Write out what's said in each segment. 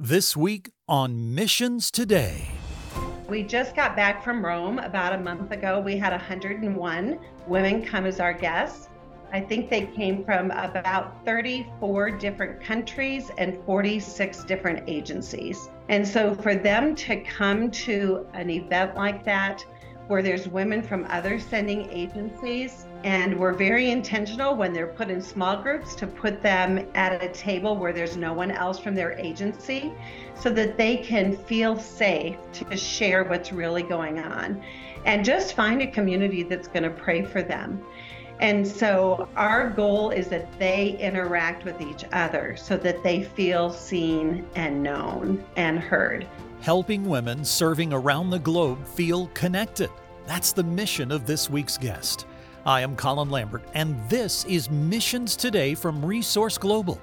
This week on Missions Today. We just got back from Rome about a month ago. We had 101 women come as our guests. I think they came from about 34 different countries and 46 different agencies. And so for them to come to an event like that, where there's women from other sending agencies, and we're very intentional when they're put in small groups to put them at a table where there's no one else from their agency so that they can feel safe to share what's really going on and just find a community that's going to pray for them. And so our goal is that they interact with each other so that they feel seen and known and heard. Helping women serving around the globe feel connected. That's the mission of this week's guest. I am Colin Lambert, and this is Missions Today from Resource Global.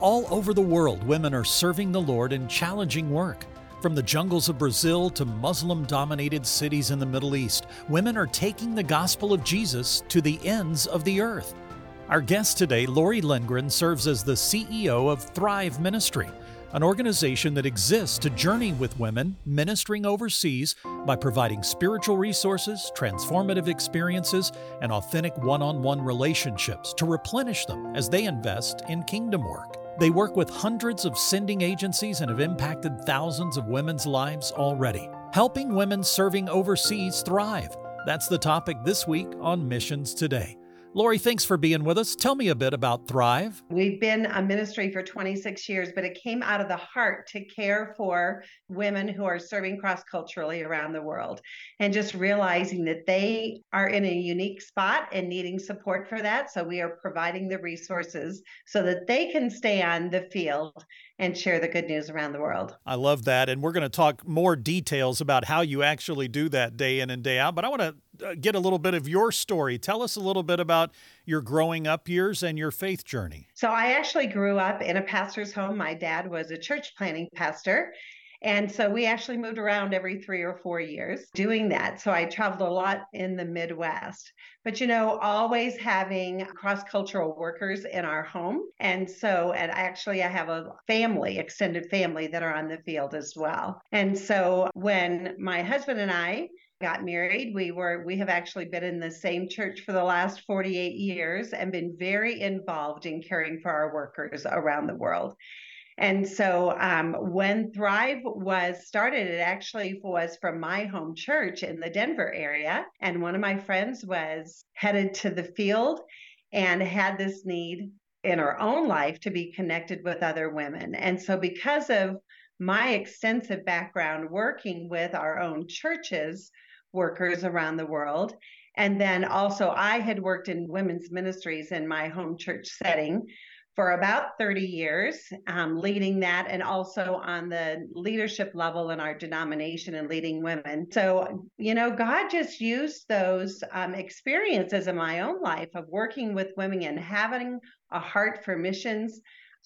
All over the world, women are serving the Lord in challenging work. From the jungles of Brazil to Muslim dominated cities in the Middle East, women are taking the gospel of Jesus to the ends of the earth. Our guest today, Lorrie Lindgren, serves as the CEO of Thrive Ministry an organization that exists to journey with women ministering overseas by providing spiritual resources, transformative experiences, and authentic one on one relationships to replenish them as they invest in kingdom work. They work with hundreds of sending agencies and have impacted thousands of women's lives already, helping women serving overseas thrive. That's the topic this week on Missions Today. Lorrie, thanks for being with us. Tell me a bit about Thrive. We've been a ministry for 26 years, but it came out of the heart to care for women who are serving cross culturally around the world and just realizing that they are in a unique spot and needing support for that. So we are providing the resources so that they can stay on the field and share the good news around the world. I love that. And we're going to talk more details about how you actually do that day in and day out. But I want to Uh, get a little bit of your story. Tell us a little bit about your growing up years and your faith journey. So, I actually grew up in a pastor's home. My dad was a church planting pastor. And so we actually moved around every three or four years doing that. So I traveled a lot in the Midwest. But you know, always having cross cultural workers in our home. And so, and actually, I have a family, extended family that are on the field as well. And so when my husband and I got married we were we have actually been in the same church for the last 48 years and been very involved in caring for our workers around the world and so um, when Thrive was started, it actually was from my home church in the Denver area. And one of my friends was headed to the field and had this need in her own life to be connected with other women. And so, because of my extensive background working with our own churches, workers around the world, and then also I had worked in women's ministries in my home church setting for about 30 years, um, leading that and also on the leadership level in our denomination and leading women. So, you know, God just used those um, experiences in my own life of working with women and having a heart for missions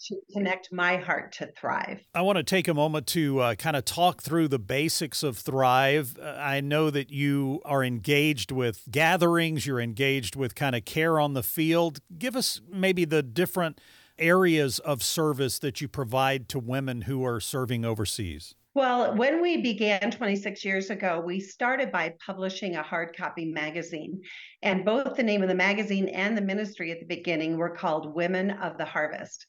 to connect my heart to Thrive. I want to take a moment to uh, kind of talk through the basics of Thrive. Uh, I know that you are engaged with gatherings, you're engaged with kind of care on the field. Give us maybe the different areas of service that you provide to women who are serving overseas? Well, when we began 26 years ago, we started by publishing a hard copy magazine. And both the name of the magazine and the ministry at the beginning were called Women of the Harvest.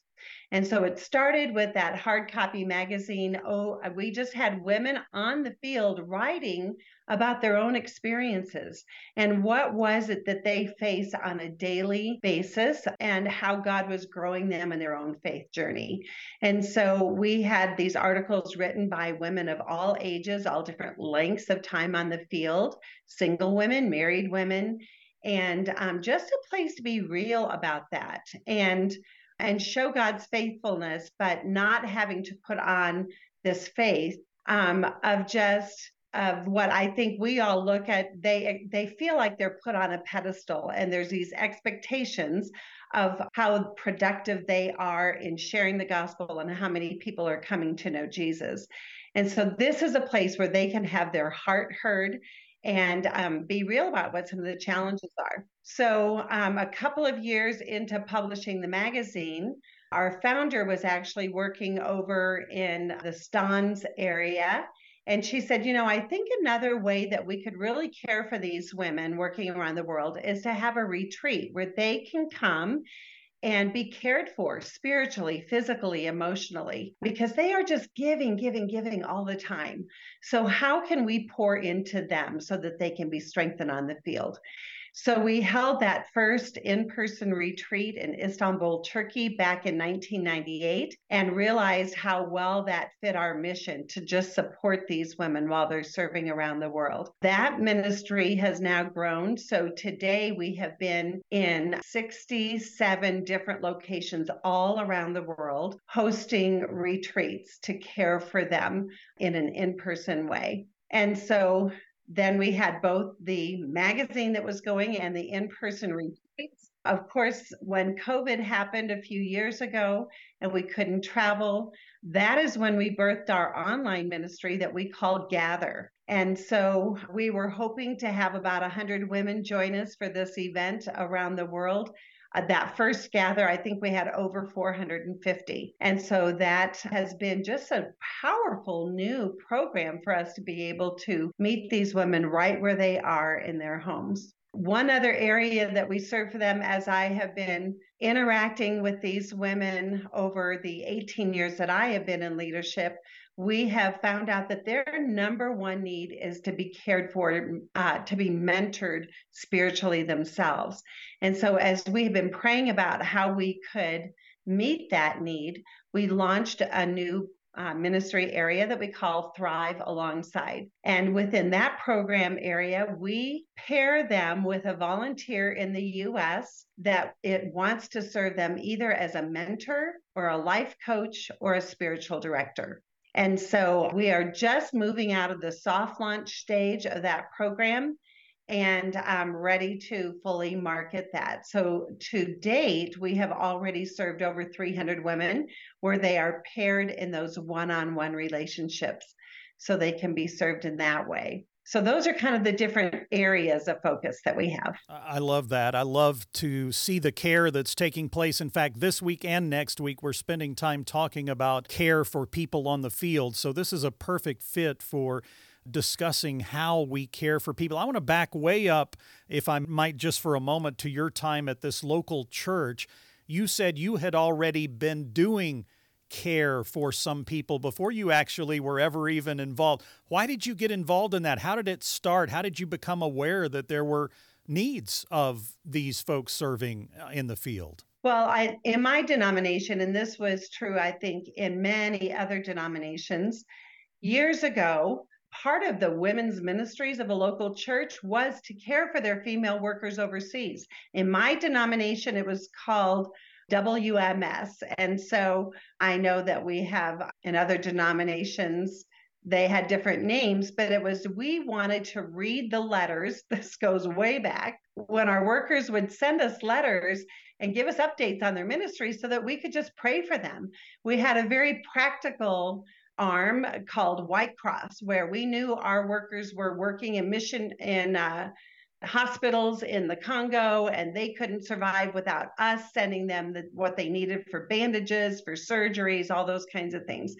And so it started with that hard copy magazine. Oh, we just had women on the field writing about their own experiences and what was it that they face on a daily basis and how God was growing them in their own faith journey. And so we had these articles written by women of all ages, all different lengths of time on the field, single women, married women, and um, just a place to be real about that. And and show God's faithfulness, but not having to put on this faith um, of just of what I think we all look at. They they feel like they're put on a pedestal, and there's these expectations of how productive they are in sharing the gospel and how many people are coming to know Jesus. And so this is a place where they can have their heart heard and um, be real about what some of the challenges are. So, um, a couple of years into publishing the magazine, Our founder was actually working over in the Stans area. And she said, You know, I think another way that we could really care for these women working around the world is to have a retreat where they can come and be cared for spiritually, physically, emotionally, because they are just giving, giving, giving all the time. So, how can we pour into them so that they can be strengthened on the field? So we held that first in person retreat in Istanbul, Turkey back in 1998 and realized how well that fit our mission to just support these women while they're serving around the world. That ministry has now grown. So today we have been in 67 different locations all around the world hosting retreats to care for them in an in person way. And so then we had both the magazine that was going and the in person retreats. Of course, when COVID happened a few years ago and we couldn't travel, that is when we birthed our online ministry that we called Gather. And so we were hoping to have about 100 women join us for this event around the world. Uh, that first gather, I think we had over 450. And so that has been just a powerful new program for us to be able to meet these women right where they are in their homes. One other area that we serve for them, as I have been interacting with these women over the 18 years that I have been in leadership, we have found out that their number one need is to be cared for, uh, to be mentored spiritually themselves. And so, as we have been praying about how we could meet that need, we launched a new uh, ministry area that we call Thrive Alongside. And within that program area, we pair them with a volunteer in the US that it wants to serve them either as a mentor or a life coach or a spiritual director. And so we are just moving out of the soft launch stage of that program and I'm ready to fully market that. So to date, we have already served over 300 women where they are paired in those one on one relationships so they can be served in that way. So those are kind of the different areas of focus that we have. I love that. I love to see the care that's taking place. In fact, this week and next week, we're spending time talking about care for people on the field. So this is a perfect fit for discussing how we care for people. I want to back way up, if I might, just for a moment, to your time at this local church. You said you had already been doing care for some people before you actually were ever even involved. Why did you get involved in that? How did it start? How did you become aware that there were needs of these folks serving uh, in the field? Well, I, in my denomination, and this was true, I think, in many other denominations, years ago, part of the women's ministries of a local church was to care for their female workers overseas. In my denomination, it was called WMS. And so I know that we have in other denominations, they had different names, but it was we wanted to read the letters. This goes way back when our workers would send us letters and give us updates on their ministry so that we could just pray for them. We had a very practical arm called White Cross, where we knew our workers were working in mission in uh, hospitals in the Congo, and they couldn't survive without us sending them the, what they needed for bandages, for surgeries, all those kinds of things.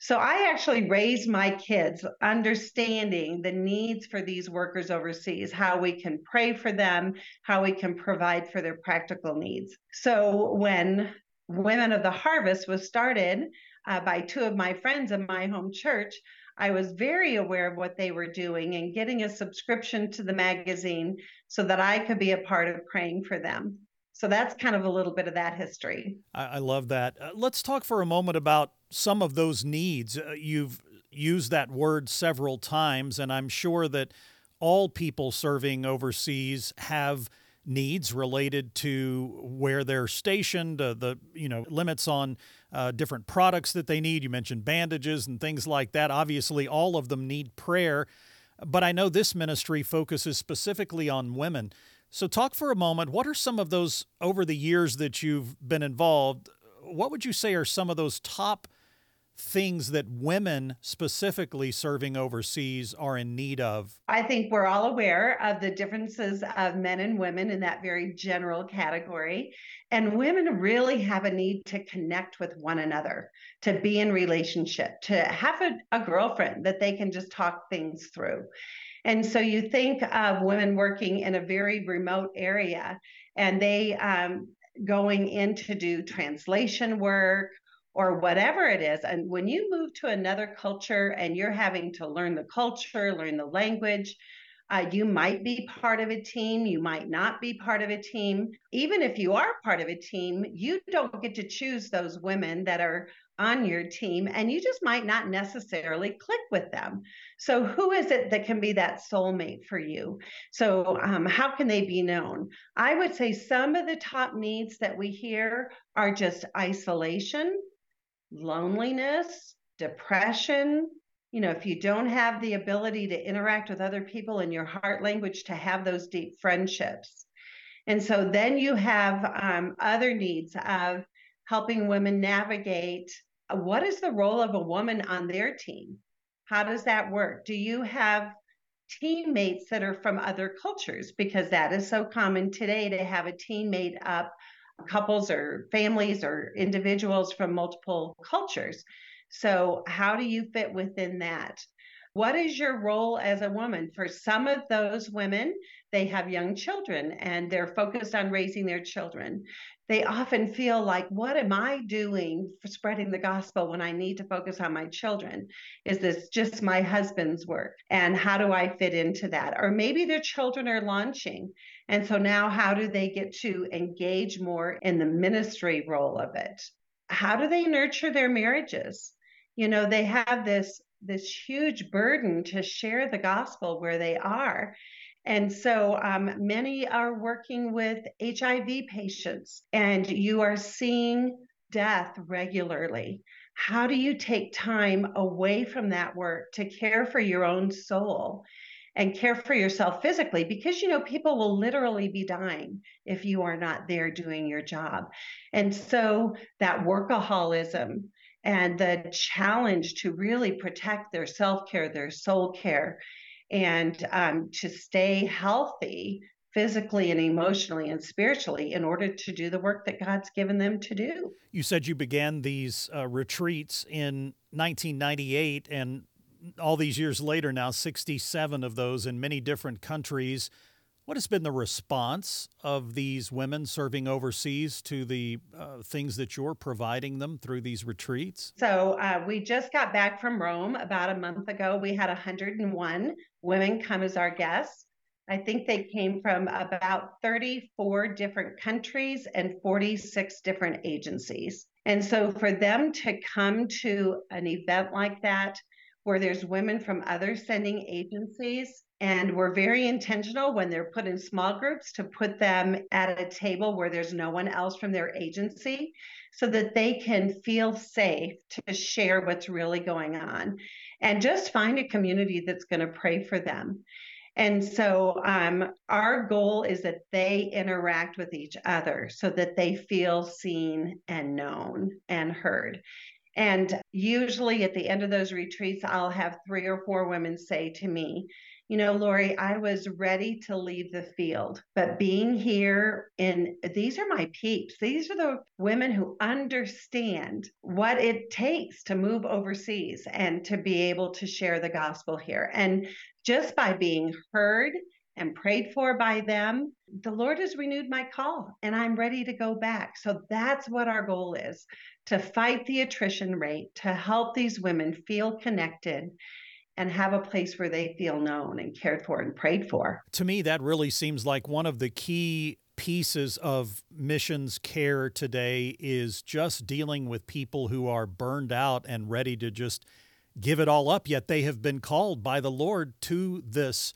So I actually raised my kids understanding the needs for these workers overseas, how we can pray for them, how we can provide for their practical needs. So when Women of the Harvest was started uh, by two of my friends in my home church, I was very aware of what they were doing and getting a subscription to the magazine so that I could be a part of praying for them. So that's kind of a little bit of that history. I, love that. Uh, let's talk for a moment about some of those needs. Uh, you've used that word several times, and I'm sure that all people serving overseas have needs related to where they're stationed, uh, the you know limits on uh, different products that they need. You mentioned bandages and things like that. Obviously, all of them need prayer, but I know this ministry focuses specifically on women. So, talk for a moment. What are some of those over the years that you've been involved? What would you say are some of those top things that women specifically serving overseas are in need of? I think we're all aware of the differences of men and women in that very general category. And women really have a need to connect with one another, to be in relationship, to have a, a girlfriend that they can just talk things through. And so you think of women working in a very remote area and they um, going in to do translation work or whatever it is. And when you move to another culture and you're having to learn the culture, learn the language, uh, you might be part of a team, you might not be part of a team. Even if you are part of a team, you don't get to choose those women that are on your team, and you just might not necessarily click with them. So, who is it that can be that soulmate for you? So, um, how can they be known? I would say some of the top needs that we hear are just isolation, loneliness, depression. You know, if you don't have the ability to interact with other people in your heart language to have those deep friendships. And so then you have um, other needs of helping women navigate uh, what is the role of a woman on their team? How does that work? Do you have teammates that are from other cultures? Because that is so common today to have a team made up couples or families or individuals from multiple cultures. So, how do you fit within that? What is your role as a woman? For some of those women, they have young children and they're focused on raising their children. They often feel like, what am I doing for spreading the gospel when I need to focus on my children? Is this just my husband's work? And how do I fit into that? Or maybe their children are launching. And so now, how do they get to engage more in the ministry role of it? How do they nurture their marriages? You know, they have this this huge burden to share the gospel where they are. And so um, many are working with HIV patients, and you are seeing death regularly. How do you take time away from that work to care for your own soul and care for yourself physically? Because, you know, people will literally be dying if you are not there doing your job. And so that workaholism and the challenge to really protect their self care, their soul care, and um, to stay healthy physically and emotionally and spiritually in order to do the work that God's given them to do. You said you began these uh, retreats in 1998 and all these years later now 67 of those in many different countries what has been the response of these women serving overseas to the uh, things that you're providing them through these retreats? So, uh, we just got back from Rome about a month ago. We had 101 women come as our guests. I think they came from about 34 different countries and 46 different agencies. And so, for them to come to an event like that, where there's women from other sending agencies, and we're very intentional when they're put in small groups to put them at a table where there's no one else from their agency so that they can feel safe to share what's really going on and just find a community that's going to pray for them. And so um, our goal is that they interact with each other so that they feel seen and known and heard. And usually at the end of those retreats, I'll have three or four women say to me, you know, Lorrie, I was ready to leave the field, but being here in these are my peeps. These are the women who understand what it takes to move overseas and to be able to share the gospel here. And just by being heard and prayed for by them, the Lord has renewed my call and I'm ready to go back. So that's what our goal is to fight the attrition rate, to help these women feel connected and have a place where they feel known and cared for and prayed for. To me, that really seems like one of the key pieces of missions care today is just dealing with people who are burned out and ready to just give it all up, yet they have been called by the Lord to this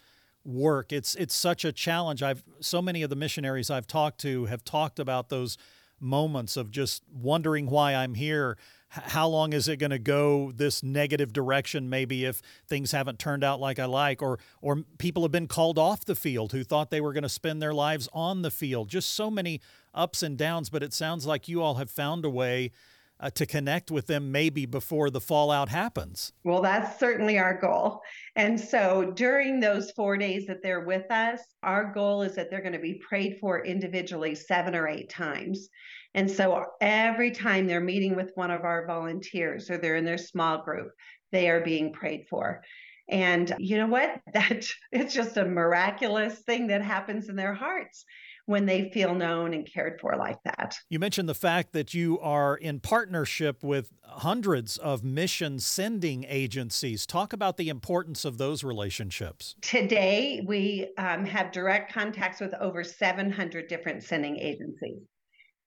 work. It's it's such a challenge. I've so many of the missionaries I've talked to have talked about those moments of just wondering why I'm here how long is it going to go this negative direction maybe if things haven't turned out like I like or or people have been called off the field who thought they were going to spend their lives on the field just so many ups and downs but it sounds like you all have found a way uh, to connect with them maybe before the fallout happens. Well, that's certainly our goal. And so during those four days that they're with us, our goal is that they're going to be prayed for individually seven or eight times. And so every time they're meeting with one of our volunteers or they're in their small group, they are being prayed for. And you know what? That it's just a miraculous thing that happens in their hearts when they feel known and cared for like that. You mentioned the fact that you are in partnership with hundreds of mission sending agencies. Talk about the importance of those relationships. Today, we um, have direct contacts with over 700 different sending agencies.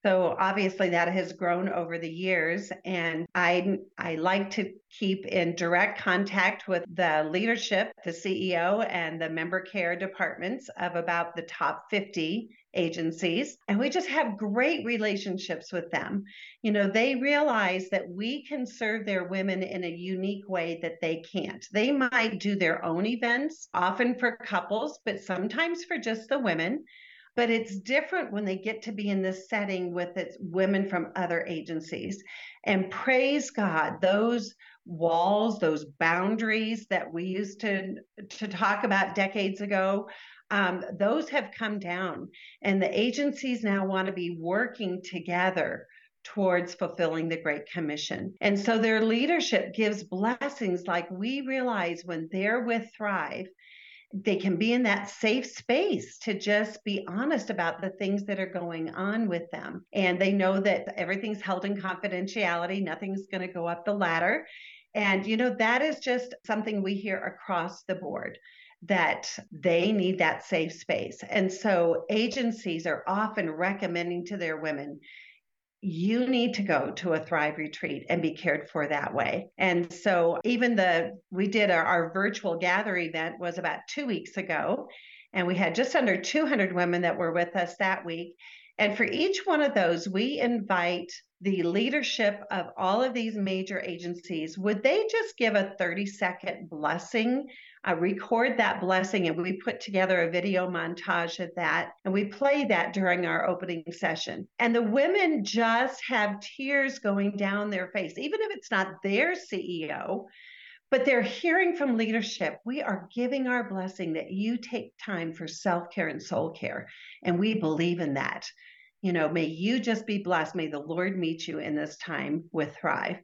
So obviously that has grown over the years and I I like to keep in direct contact with the leadership, the CEO and the member care departments of about the top 50 agencies and we just have great relationships with them. You know, they realize that we can serve their women in a unique way that they can't. They might do their own events, often for couples, but sometimes for just the women but it's different when they get to be in this setting with its women from other agencies. And praise god those walls those boundaries that we used to to talk about decades ago um, those have come down. And the agencies now want to be working together towards fulfilling the Great Commission. And so their leadership gives blessings. Like we realize when they're with Thrive, they can be in that safe space to just be honest about the things that are going on with them. And they know that everything's held in confidentiality, nothing's going to go up the ladder. And, you know, that is just something we hear across the board that they need that safe space. And so agencies are often recommending to their women you need to go to a thrive retreat and be cared for that way. And so even the we did our, our, virtual gather event was about two weeks ago and we had just under 200 women that were with us that week and for each one of those we invite the leadership of all of these major agencies would they just give a 30 second blessing I record that blessing and we put together a video montage of that and we play that during our opening session. And the women just have tears going down their face, even if it's not their CEO, but they're hearing from leadership. We are giving our blessing that you take time for self care and soul care. And we believe in that. You know, may you just be blessed. May the Lord meet you in this time with Thrive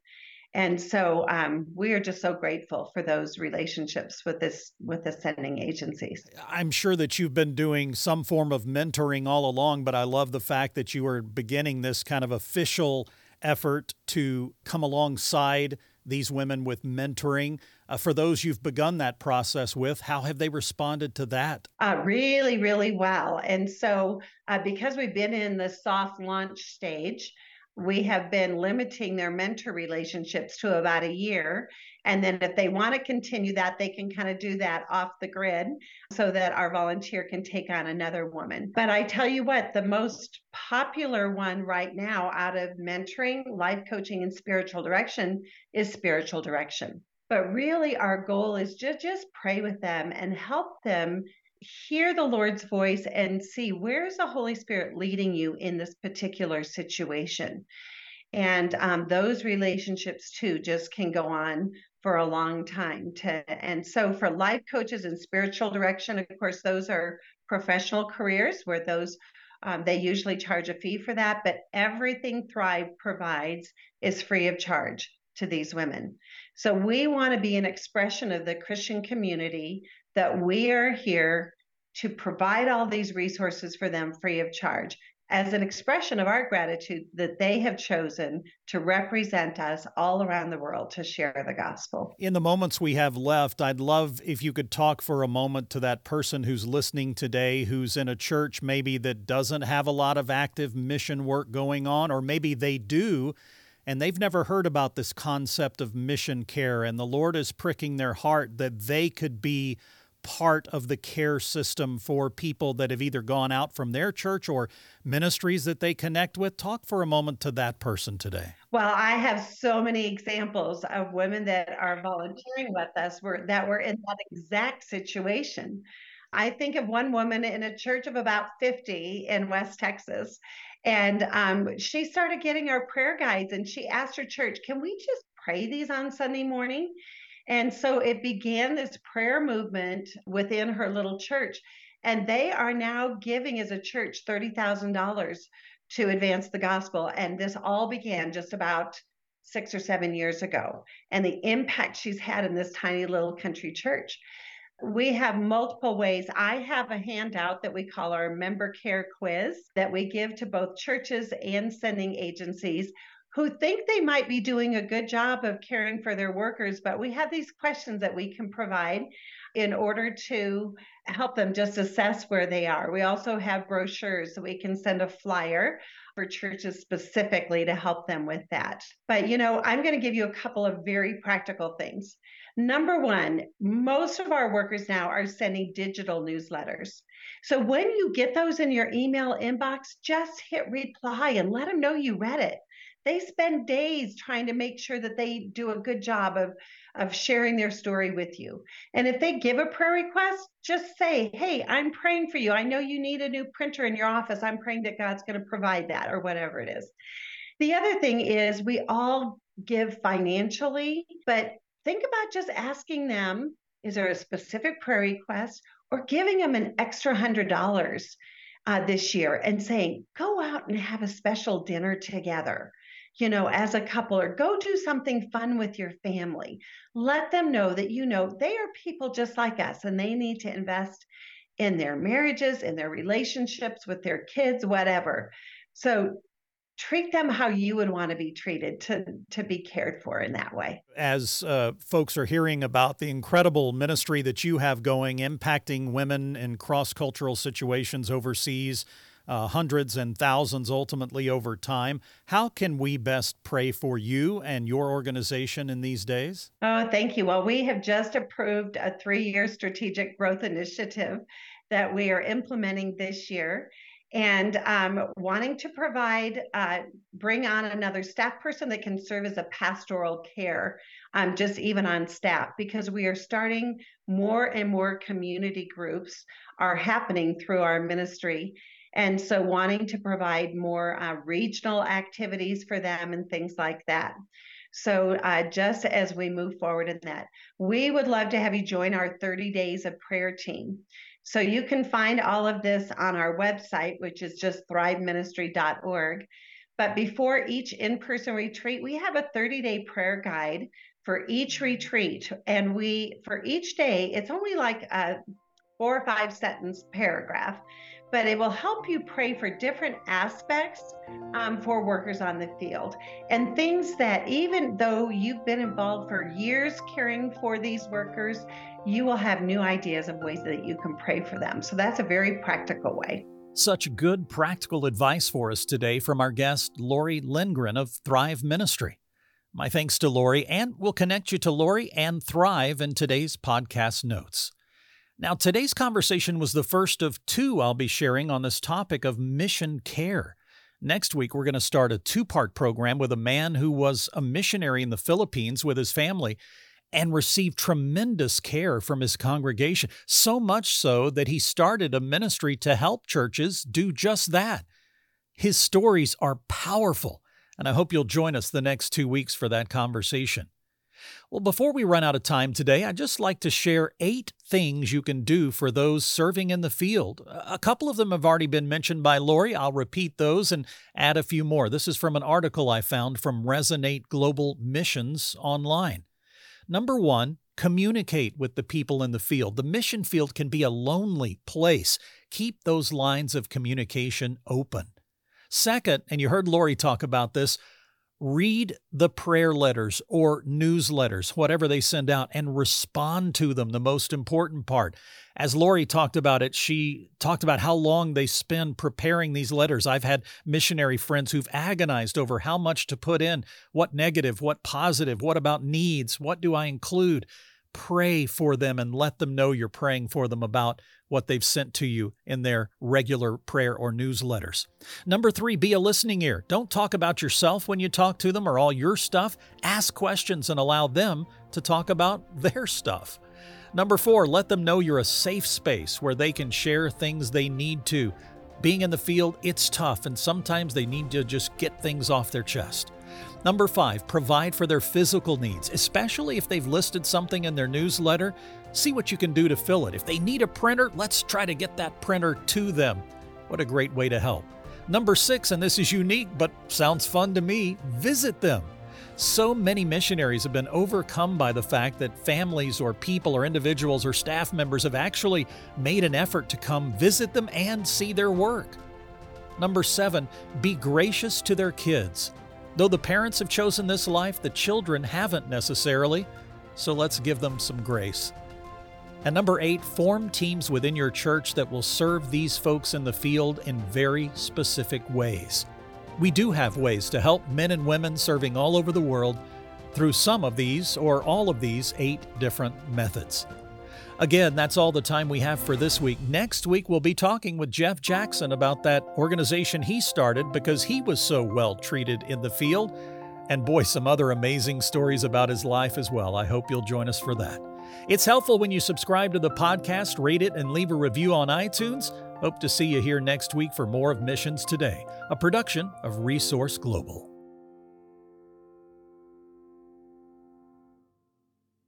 and so um, we are just so grateful for those relationships with this with the sending agencies i'm sure that you've been doing some form of mentoring all along but i love the fact that you are beginning this kind of official effort to come alongside these women with mentoring. Uh, for those you've begun that process with how have they responded to that? Uh, really really well. And so uh, because we've been in the soft launch stage we have been limiting their mentor relationships to about a year. And then if they want to continue that, they can kind of do that off the grid so that our volunteer can take on another woman. But I tell you what, the most popular one right now out of mentoring, life coaching, and spiritual direction is spiritual direction. But really, our goal is to just pray with them and help them hear the Lord's voice and see where is the Holy Spirit leading you in this particular situation. And um, those relationships too just can go on for a long time. To and so for life coaches and spiritual direction, of course, those are professional careers where those um, they usually charge a fee for that. But everything Thrive provides is free of charge to these women. So we want to be an expression of the Christian community that we are here to provide all these resources for them free of charge as an expression of our gratitude that they have chosen to represent us all around the world to share the gospel. In the moments we have left, I'd love if you could talk for a moment to that person who's listening today who's in a church maybe that doesn't have a lot of active mission work going on, or maybe they do. And they've never heard about this concept of mission care, and the Lord is pricking their heart that they could be part of the care system for people that have either gone out from their church or ministries that they connect with. Talk for a moment to that person today. Well, I have so many examples of women that are volunteering with us were, that were in that exact situation. I think of one woman in a church of about 50 in West Texas. And um, she started getting our prayer guides and she asked her church, Can we just pray these on Sunday morning? And so it began this prayer movement within her little church. And they are now giving as a church $30,000 to advance the gospel. And this all began just about six or seven years ago and the impact she's had in this tiny little country church. We have multiple ways. I have a handout that we call our member care quiz that we give to both churches and sending agencies who think they might be doing a good job of caring for their workers, but we have these questions that we can provide in order to help them just assess where they are. We also have brochures so we can send a flyer for churches specifically to help them with that. But you know, I'm going to give you a couple of very practical things. Number one, most of our workers now are sending digital newsletters. So when you get those in your email inbox, just hit reply and let them know you read it they spend days trying to make sure that they do a good job of of sharing their story with you. And if they give a prayer request just say hey i'm praying for you. I know you need a new printer in your office. I'm praying that god's going to provide that or whatever it is. The other thing is we all give financially but think about just asking them is there a specific prayer request? or giving them an extra hundred dollars uh, this year and saying, go out and have a special dinner together you know, as a couple, or go do something fun with your family. Let them know that, you know, they are people just like us and they need to invest in their marriages, in their relationships with their kids, whatever. So treat them how you would want to be treated to to be cared for in that way as uh, folks are hearing about the incredible ministry that you have going impacting women in cross-cultural situations overseas uh, hundreds and thousands ultimately over time. How can we best pray for you and your organization in these days? Oh, thank you. Well, we have just approved a three year strategic growth initiative that we are implementing this year and um, wanting to provide, uh, bring on another staff person that can serve as a pastoral care, um, just even on staff, because we are starting more and more community groups are happening through our ministry. And so, wanting to provide more uh, regional activities for them and things like that. So, uh, just as we move forward in that, we would love to have you join our 30 days of prayer team. So, you can find all of this on our website, which is just thriveministry.org. But before each in person retreat, we have a 30 day prayer guide for each retreat. And we, for each day, it's only like a four or five sentence paragraph but it will help you pray for different aspects um, for workers on the field and things that even though you've been involved for years caring for these workers, you will have new ideas of ways that you can pray for them. So that's a very practical way. Such good practical advice for us today from our guest, Lorrie Lindgren of Thrive Ministry. My thanks to Lorrie, and we'll connect you to Lorrie and Thrive in today's podcast notes. Now, today's conversation was the first of two I'll be sharing on this topic of mission care. Next week, we're going to start a two part program with a man who was a missionary in the Philippines with his family and received tremendous care from his congregation, so much so that he started a ministry to help churches do just that. His stories are powerful, and I hope you'll join us the next two weeks for that conversation. Well, before we run out of time today, I'd just like to share eight things you can do for those serving in the field. A couple of them have already been mentioned by Lorrie. I'll repeat those and add a few more. This is from an article I found from Resonate Global Missions online. Number one, communicate with the people in the field. The mission field can be a lonely place. Keep those lines of communication open. Second, and you heard Lorrie talk about this, read the prayer letters or newsletters, whatever they send out, and respond to them. The most important part. As Lorrie talked about it, she talked about how long they spend preparing these letters. I've had missionary friends who've agonized over how much to put in what negative, what positive, what about needs, what do I include pray for them and let them know you're praying for them about what they've sent to you in their regular prayer or newsletters. Number three, be a listening ear. Don't talk about yourself when you talk to them or all your stuff. Ask questions and allow them to talk about their stuff. Number four, let them know you're a safe space where they can share things they need to. Being in the field, it's tough, and sometimes they need to just get things off their chest. Number five, provide for their physical needs, especially if they've listed something in their newsletter. See what you can do to fill it. If they need a printer, let's try to get that printer to them. What a great way to help. Number six, and this is unique but sounds fun to me, visit them. So many missionaries have been overcome by the fact that families or people or individuals or staff members have actually made an effort to come visit them and see their work. Number seven, be gracious to their kids. Though the parents have chosen this life, the children haven't necessarily, so let's give them some grace. And number eight, form teams within your church that will serve these folks in the field in very specific ways. We do have ways to help men and women serving all over the world through some of these or all of these eight different methods. Again, that's all the time we have for this week. Next week, we'll be talking with Jeff Jackson about that organization he started because he was so well treated in the field. And boy, some other amazing stories about his life as well. I hope you'll join us for that. It's helpful when you subscribe to the podcast, rate it, and leave a review on iTunes. Hope to see you here next week for more of Missions Today, a production of Resource Global.